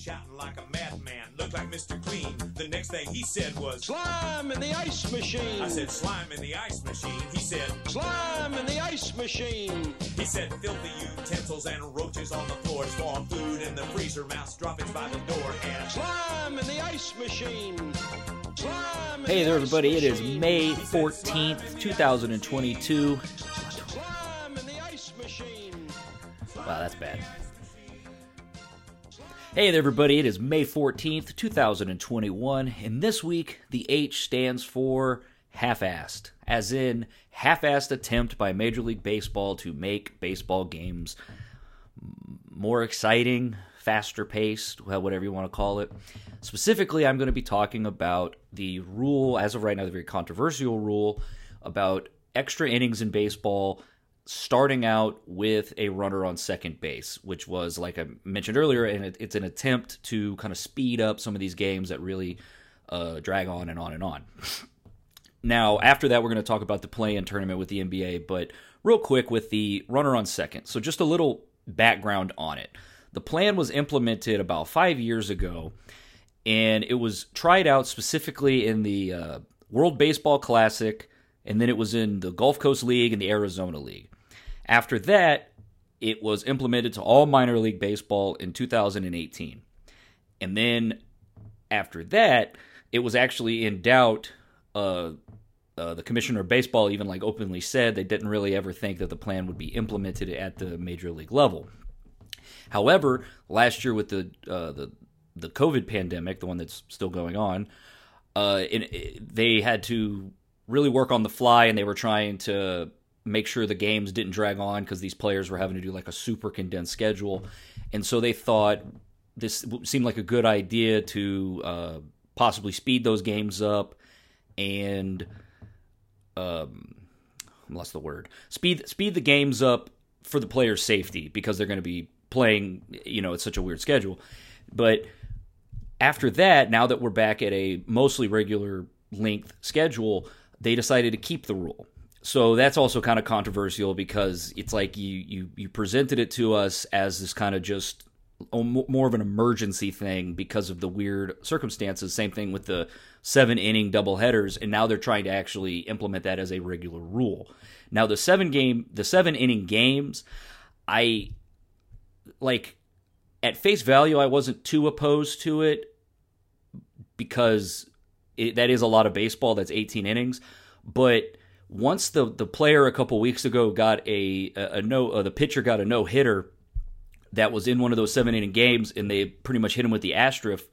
shouting like a madman. Looked like Mr. Clean. The next thing he said was, Slime in the ice machine. I said, slime in the ice machine. He said, Slime in the ice machine. he said, filthy utensils and roaches on the floor. Storm food in the freezer, mouse droppings by the door. And Slime in the ice machine. Slime Hey there, everybody. It is. May 14th, 2022. Slime in the ice machine. Wow, that's bad. Hey there, everybody. It is May 14th, 2021, and this week the H stands for half assed, as in half assed attempt by Major League Baseball to make baseball games more exciting, faster paced, whatever you want to call it. Specifically, I'm going to be talking about the rule, as of right now, the very controversial rule about extra innings in baseball starting out with a runner on second base, which was, like I mentioned earlier, and it, it's an attempt to kind of speed up some of these games that really uh, drag on and on and on. Now, after that, we're going to talk about the play in tournament with the NBA, but real quick with the runner on second. So, just a little background on it. The plan was implemented about five years ago, and it was tried out specifically in the uh, World Baseball Classic, and then it was in the Gulf Coast League and the Arizona League. After that, it was implemented to all minor league baseball in 2018. And then after that, it was actually in doubt. Uh, uh, the commissioner of baseball even like openly said they didn't really ever think that the plan would be implemented at the major league level. However, last year with the uh, the the COVID pandemic, the one that's still going on, uh, it, it- they had to really work on the fly, and they were trying to make sure the games didn't drag on because these players were having to do like a super condensed schedule, and so they thought this seemed like a good idea to uh, possibly speed those games up and um, lost the word. Speed speed the games up for the players' safety because they're going to be playing. You know, it's such a weird schedule. But after that, now that we're back at a mostly regular length schedule, they decided to keep the rule. So that's also kind of controversial because it's like you you you presented it to us as this kind of just oh, more of an emergency thing because of the weird circumstances. Same thing with the seven inning double headers, and now they're trying to actually implement that as a regular rule. Now the seven game, the seven inning games, I like at face value, I wasn't too opposed to it because it, that is a lot of baseball. That's 18 innings, but once the the player a couple weeks ago got a a, a no, uh, the pitcher got a no hitter that was in one of those seven inning games, and they pretty much hit him with the asterisk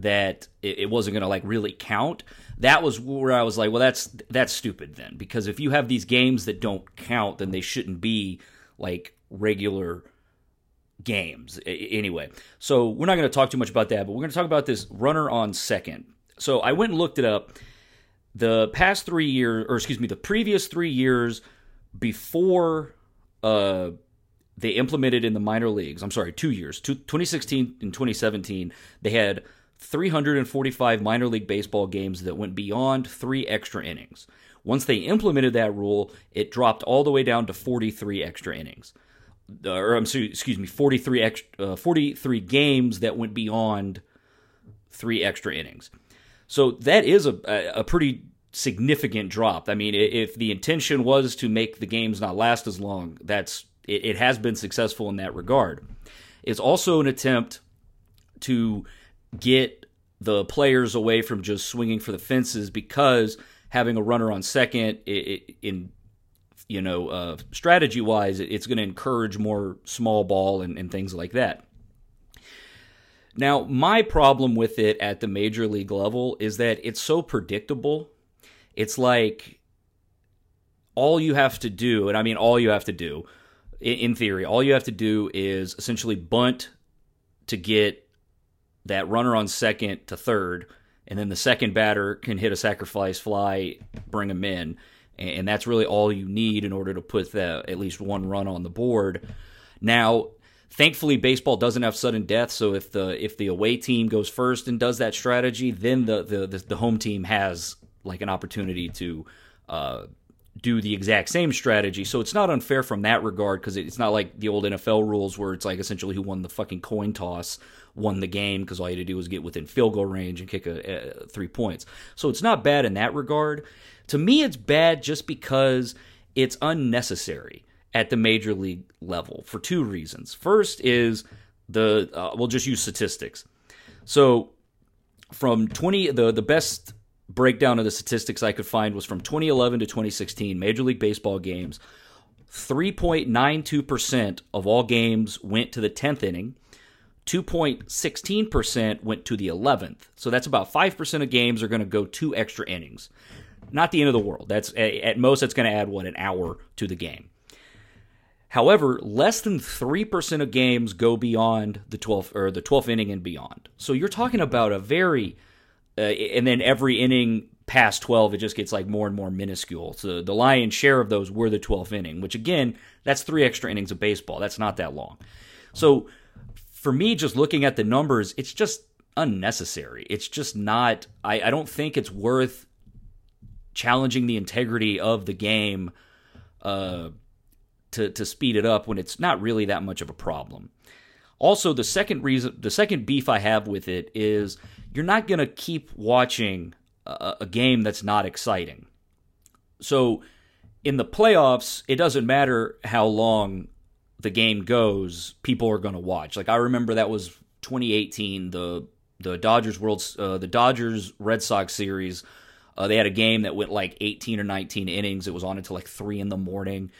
that it, it wasn't going to like really count. That was where I was like, well, that's that's stupid then, because if you have these games that don't count, then they shouldn't be like regular games anyway. So we're not going to talk too much about that, but we're going to talk about this runner on second. So I went and looked it up. The past three years, or excuse me, the previous three years before uh, they implemented in the minor leagues. I'm sorry, two years, two, 2016 and 2017. They had 345 minor league baseball games that went beyond three extra innings. Once they implemented that rule, it dropped all the way down to 43 extra innings. Or I'm sorry, excuse me, 43 extra, uh, 43 games that went beyond three extra innings. So that is a, a pretty significant drop. I mean, if the intention was to make the games not last as long, that's it, it has been successful in that regard. It's also an attempt to get the players away from just swinging for the fences because having a runner on second i i in you know uh, strategy wise it's going to encourage more small ball and, and things like that now my problem with it at the major league level is that it's so predictable it's like all you have to do and i mean all you have to do in theory all you have to do is essentially bunt to get that runner on second to third, and then the second batter can hit a sacrifice fly, bring him in, and that's really all you need in order to put the, at least one run on the board. Now, thankfully, baseball doesn't have sudden death, so if the if the away team goes first and does that strategy, then the the the, the home team has like an opportunity to uh, do the exact same strategy. So it's not unfair from that regard because it's not like the old NFL rules where it's like essentially who won the fucking coin toss won the game because all you had to do was get within field goal range and kick a, a three points. So it's not bad in that regard. To me, it's bad just because it's unnecessary at the major league level for two reasons. First is the uh, we'll just use statistics. So from 20 the the best breakdown of the statistics I could find was from 2011 to 2016 Major League Baseball games. 3.92% of all games went to the 10th inning. 2.16% went to the 11th. So that's about 5% of games are going to go two extra innings. Not the end of the world. That's at most that's going to add what an hour to the game. However, less than 3% of games go beyond the 12th or the 12th inning and beyond. So you're talking about a very uh, and then every inning past 12 it just gets like more and more minuscule. So the lion's share of those were the 12th inning, which again, that's 3 extra innings of baseball. That's not that long. So for me just looking at the numbers, it's just unnecessary. It's just not I, I don't think it's worth challenging the integrity of the game uh to to speed it up when it's not really that much of a problem. Also, the second reason, the second beef I have with it is you're not going to keep watching a, a game that's not exciting. So, in the playoffs, it doesn't matter how long the game goes, people are going to watch. Like I remember that was 2018, the the Dodgers World, uh, the Dodgers Red Sox series. Uh, they had a game that went like 18 or 19 innings. It was on until like three in the morning.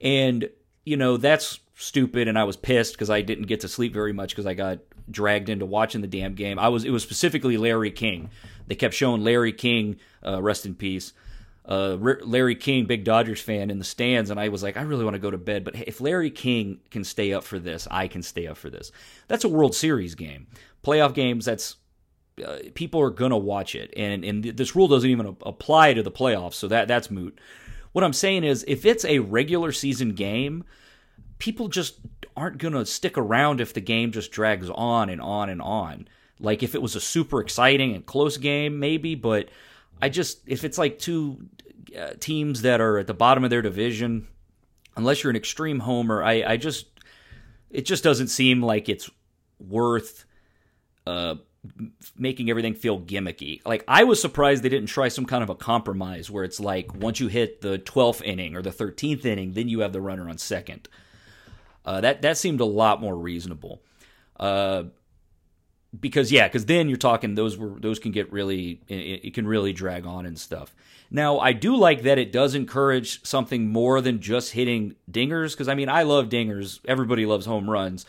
And, you know, that's stupid. And I was pissed because I didn't get to sleep very much because I got dragged into watching the damn game. I was, it was specifically Larry King. They kept showing Larry King, uh, rest in peace. Uh, Larry King, big Dodgers fan, in the stands, and I was like, I really want to go to bed. But if Larry King can stay up for this, I can stay up for this. That's a World Series game, playoff games. That's uh, people are gonna watch it, and and this rule doesn't even apply to the playoffs, so that that's moot. What I'm saying is, if it's a regular season game, people just aren't going to stick around if the game just drags on and on and on. Like if it was a super exciting and close game, maybe, but I just, if it's like two uh, teams that are at the bottom of their division, unless you're an extreme homer, I, I just, it just doesn't seem like it's worth uh, making everything feel gimmicky. Like I was surprised they didn't try some kind of a compromise where it's like once you hit the 12th inning or the 13th inning, then you have the runner on second. Uh, that that seemed a lot more reasonable. Uh, because yeah, because then you're talking those were those can get really it, it can really drag on and stuff. Now I do like that it does encourage something more than just hitting dingers because I mean I love dingers. Everybody loves home runs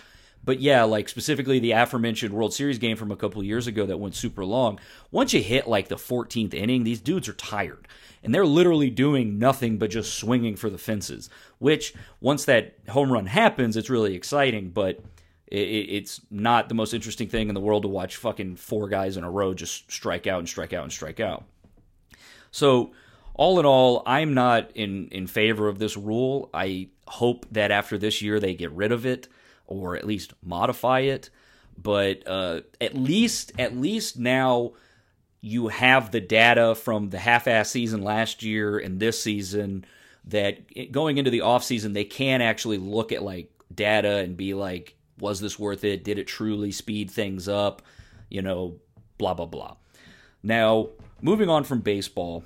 but yeah, like specifically the aforementioned World Series game from a couple years ago that went super long. Once you hit like the 14th inning, these dudes are tired. And they're literally doing nothing but just swinging for the fences. Which, once that home run happens, it's really exciting, but it's not the most interesting thing in the world to watch fucking four guys in a row just strike out and strike out and strike out. So, all in all, I'm not in, in favor of this rule. I hope that after this year they get rid of it or at least modify it. But uh, at least at least now you have the data from the half-ass season last year and this season that going into the offseason they can actually look at like data and be like was this worth it? Did it truly speed things up? You know blah blah blah. Now moving on from baseball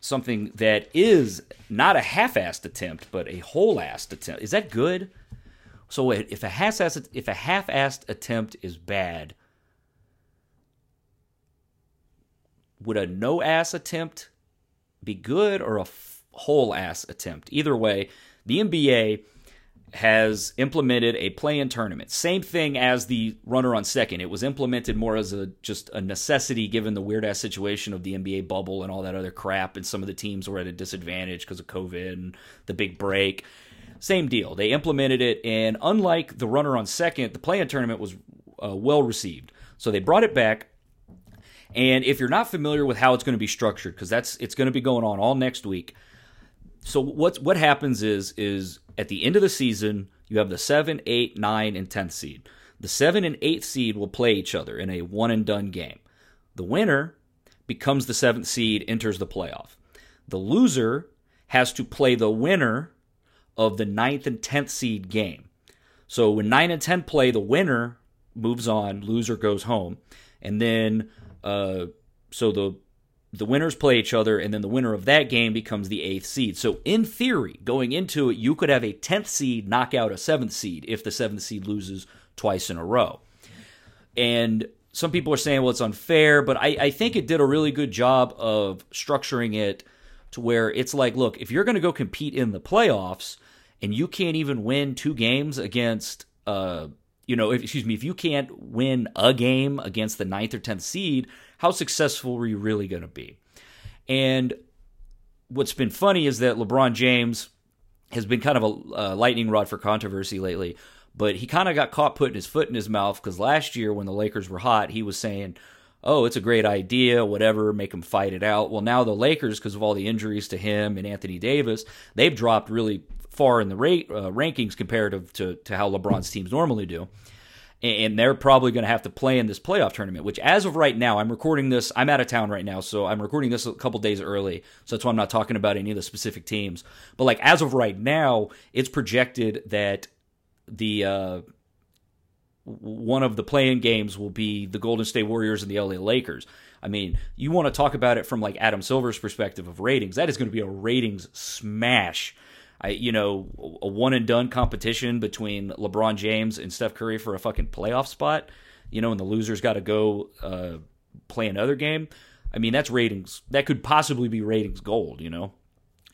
something that is not a half-assed attempt but a whole-assed attempt. Is that good so if a half-assed if a half-assed attempt is bad, would a no-ass attempt be good or a f- whole-ass attempt? Either way, the NBA has implemented a play-in tournament. Same thing as the runner on second. It was implemented more as a just a necessity given the weird ass situation of the NBA bubble and all that other crap and some of the teams were at a disadvantage because of COVID and the big break. Same deal. They implemented it, and unlike the runner on second, the play-in tournament was uh, well received. So they brought it back. And if you're not familiar with how it's going to be structured, because that's it's going to be going on all next week. So what's what happens is is at the end of the season, you have the seven, eight, nine, and tenth seed. The seven and eighth seed will play each other in a one and done game. The winner becomes the seventh seed, enters the playoff. The loser has to play the winner of the ninth and 10th seed game. So when 9 and 10 play, the winner moves on, loser goes home. And then, uh, so the the winners play each other, and then the winner of that game becomes the eighth seed. So, in theory, going into it, you could have a 10th seed knock out a seventh seed if the seventh seed loses twice in a row. And some people are saying, well, it's unfair, but I, I think it did a really good job of structuring it to where it's like, look, if you're going to go compete in the playoffs and you can't even win two games against, uh, you know, if, excuse me, if you can't win a game against the ninth or tenth seed, how successful were you really going to be? And what's been funny is that LeBron James has been kind of a lightning rod for controversy lately, but he kind of got caught putting his foot in his mouth because last year when the Lakers were hot, he was saying, oh, it's a great idea, whatever, make them fight it out. Well, now the Lakers, because of all the injuries to him and Anthony Davis, they've dropped really far in the uh, rankings comparative to, to how LeBron's teams normally do and they're probably going to have to play in this playoff tournament which as of right now i'm recording this i'm out of town right now so i'm recording this a couple days early so that's why i'm not talking about any of the specific teams but like as of right now it's projected that the uh, one of the play-in games will be the golden state warriors and the la lakers i mean you want to talk about it from like adam silver's perspective of ratings that is going to be a ratings smash I, you know, a one and done competition between LeBron James and Steph Curry for a fucking playoff spot, you know, and the loser's got to go uh, play another game. I mean, that's ratings. That could possibly be ratings gold, you know.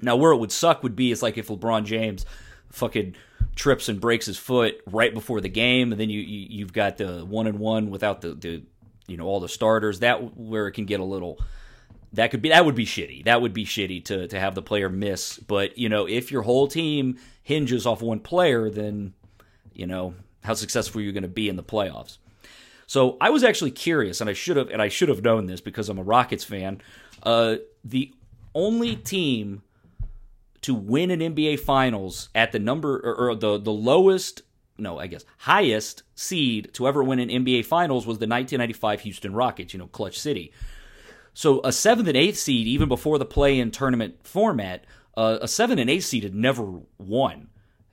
Now, where it would suck would be is like if LeBron James fucking trips and breaks his foot right before the game, and then you, you have got the one and one without the the you know all the starters. That where it can get a little that could be that would be shitty. That would be shitty to to have the player miss. But you know, if your whole team hinges off one player, then you know how successful you're going to be in the playoffs. So I was actually curious, and I should have and I should have known this because I'm a Rockets fan. Uh, the only team to win an NBA Finals at the number or, or the the lowest no, I guess highest seed to ever win an NBA Finals was the 1995 Houston Rockets, you know, Clutch City. So a seventh and eighth seed, even before the play-in tournament format, uh, a seven and eighth seed had never won.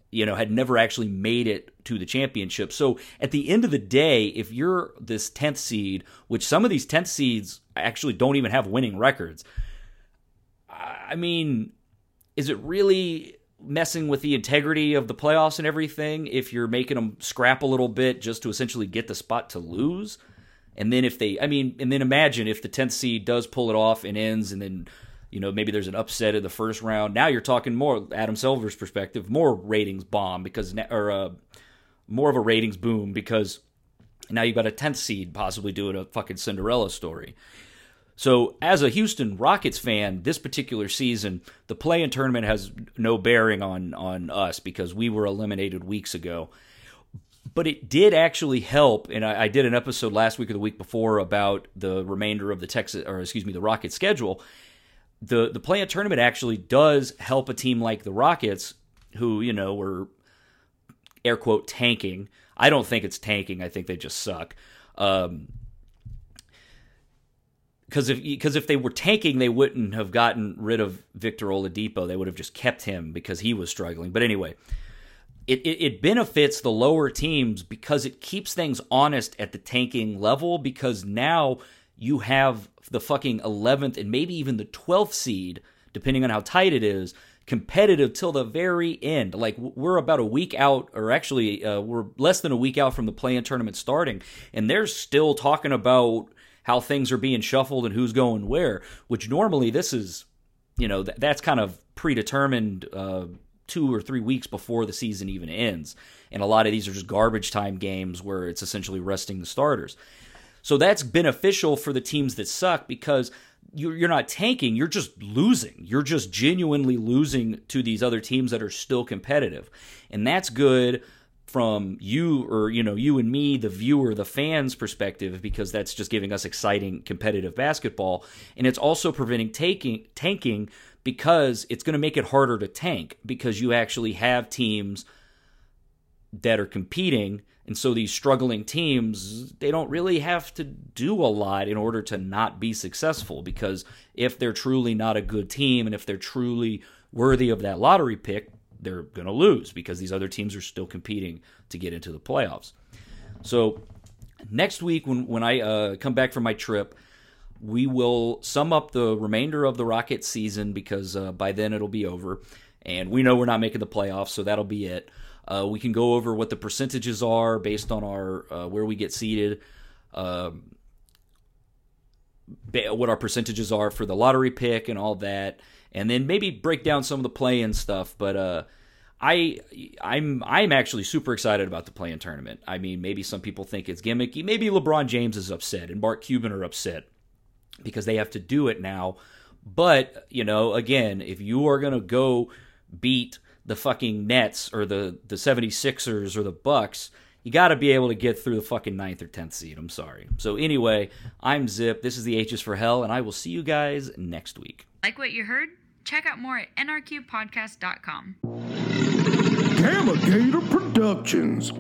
You know, had never actually made it to the championship. So at the end of the day, if you're this tenth seed, which some of these tenth seeds actually don't even have winning records, I mean, is it really messing with the integrity of the playoffs and everything if you're making them scrap a little bit just to essentially get the spot to lose? And then if they, I mean, and then imagine if the 10th seed does pull it off and ends, and then, you know, maybe there's an upset in the first round. Now you're talking more, Adam Silver's perspective, more ratings bomb because, or uh, more of a ratings boom because now you've got a 10th seed possibly doing a fucking Cinderella story. So, as a Houston Rockets fan, this particular season, the play-in tournament has no bearing on on us because we were eliminated weeks ago but it did actually help. And I, I, did an episode last week or the week before about the remainder of the Texas, or excuse me, the Rockets schedule. The the play in tournament actually does help a team like the Rockets, who you know were air quote tanking. I don't think it's tanking. I think they just suck. Um, because if because if they were tanking, they wouldn't have gotten rid of Victor Oladipo. They would have just kept him because he was struggling. But anyway, it, it, it, benefits the lower teams because it keeps things honest at the tanking level because now you have the fucking 11th and maybe even the 12th seed, depending on how tight it is, competitive till the very end. Like we're about a week out, or actually, uh, we're less than a week out from the play-in tournament starting, and they're still talking about how things are being shuffled and who's going where. Which normally this is, you know, th- that's kind of predetermined. Uh, two or three weeks before the season even ends. And a lot of these are just garbage time games where it's essentially resting the starters. So that's beneficial for the teams that suck because you're not tanking, you're just losing. You're just genuinely losing to these other teams that are still competitive. And that's good from you or you know you and me the viewer the fans perspective because that's just giving us exciting competitive basketball. And it's also preventing taking tanking because it's going to make it harder to tank because you actually have teams that are competing. And so these struggling teams they don't really have to do a lot in order to not be successful because if they're truly not a good team and if they're truly worthy of that lottery pick, they're going to lose because these other teams are still competing to get into the playoffs. So next week, when when I uh, come back from my trip, we will sum up the remainder of the Rocket season because uh, by then it'll be over, and we know we're not making the playoffs, so that'll be it. Uh, we can go over what the percentages are based on our uh, where we get seated. Um, what our percentages are for the lottery pick and all that, and then maybe break down some of the play-in stuff. But uh, I I'm I'm actually super excited about the play-in tournament. I mean, maybe some people think it's gimmicky. Maybe LeBron James is upset and Mark Cuban are upset because they have to do it now. But you know, again, if you are gonna go beat the fucking Nets or the the 76ers or the Bucks you got to be able to get through the fucking ninth or tenth seed. I'm sorry. So anyway, I'm Zip. This is the H's for Hell, and I will see you guys next week. Like what you heard? Check out more at nrqpodcast.com. Gamma Gator Productions.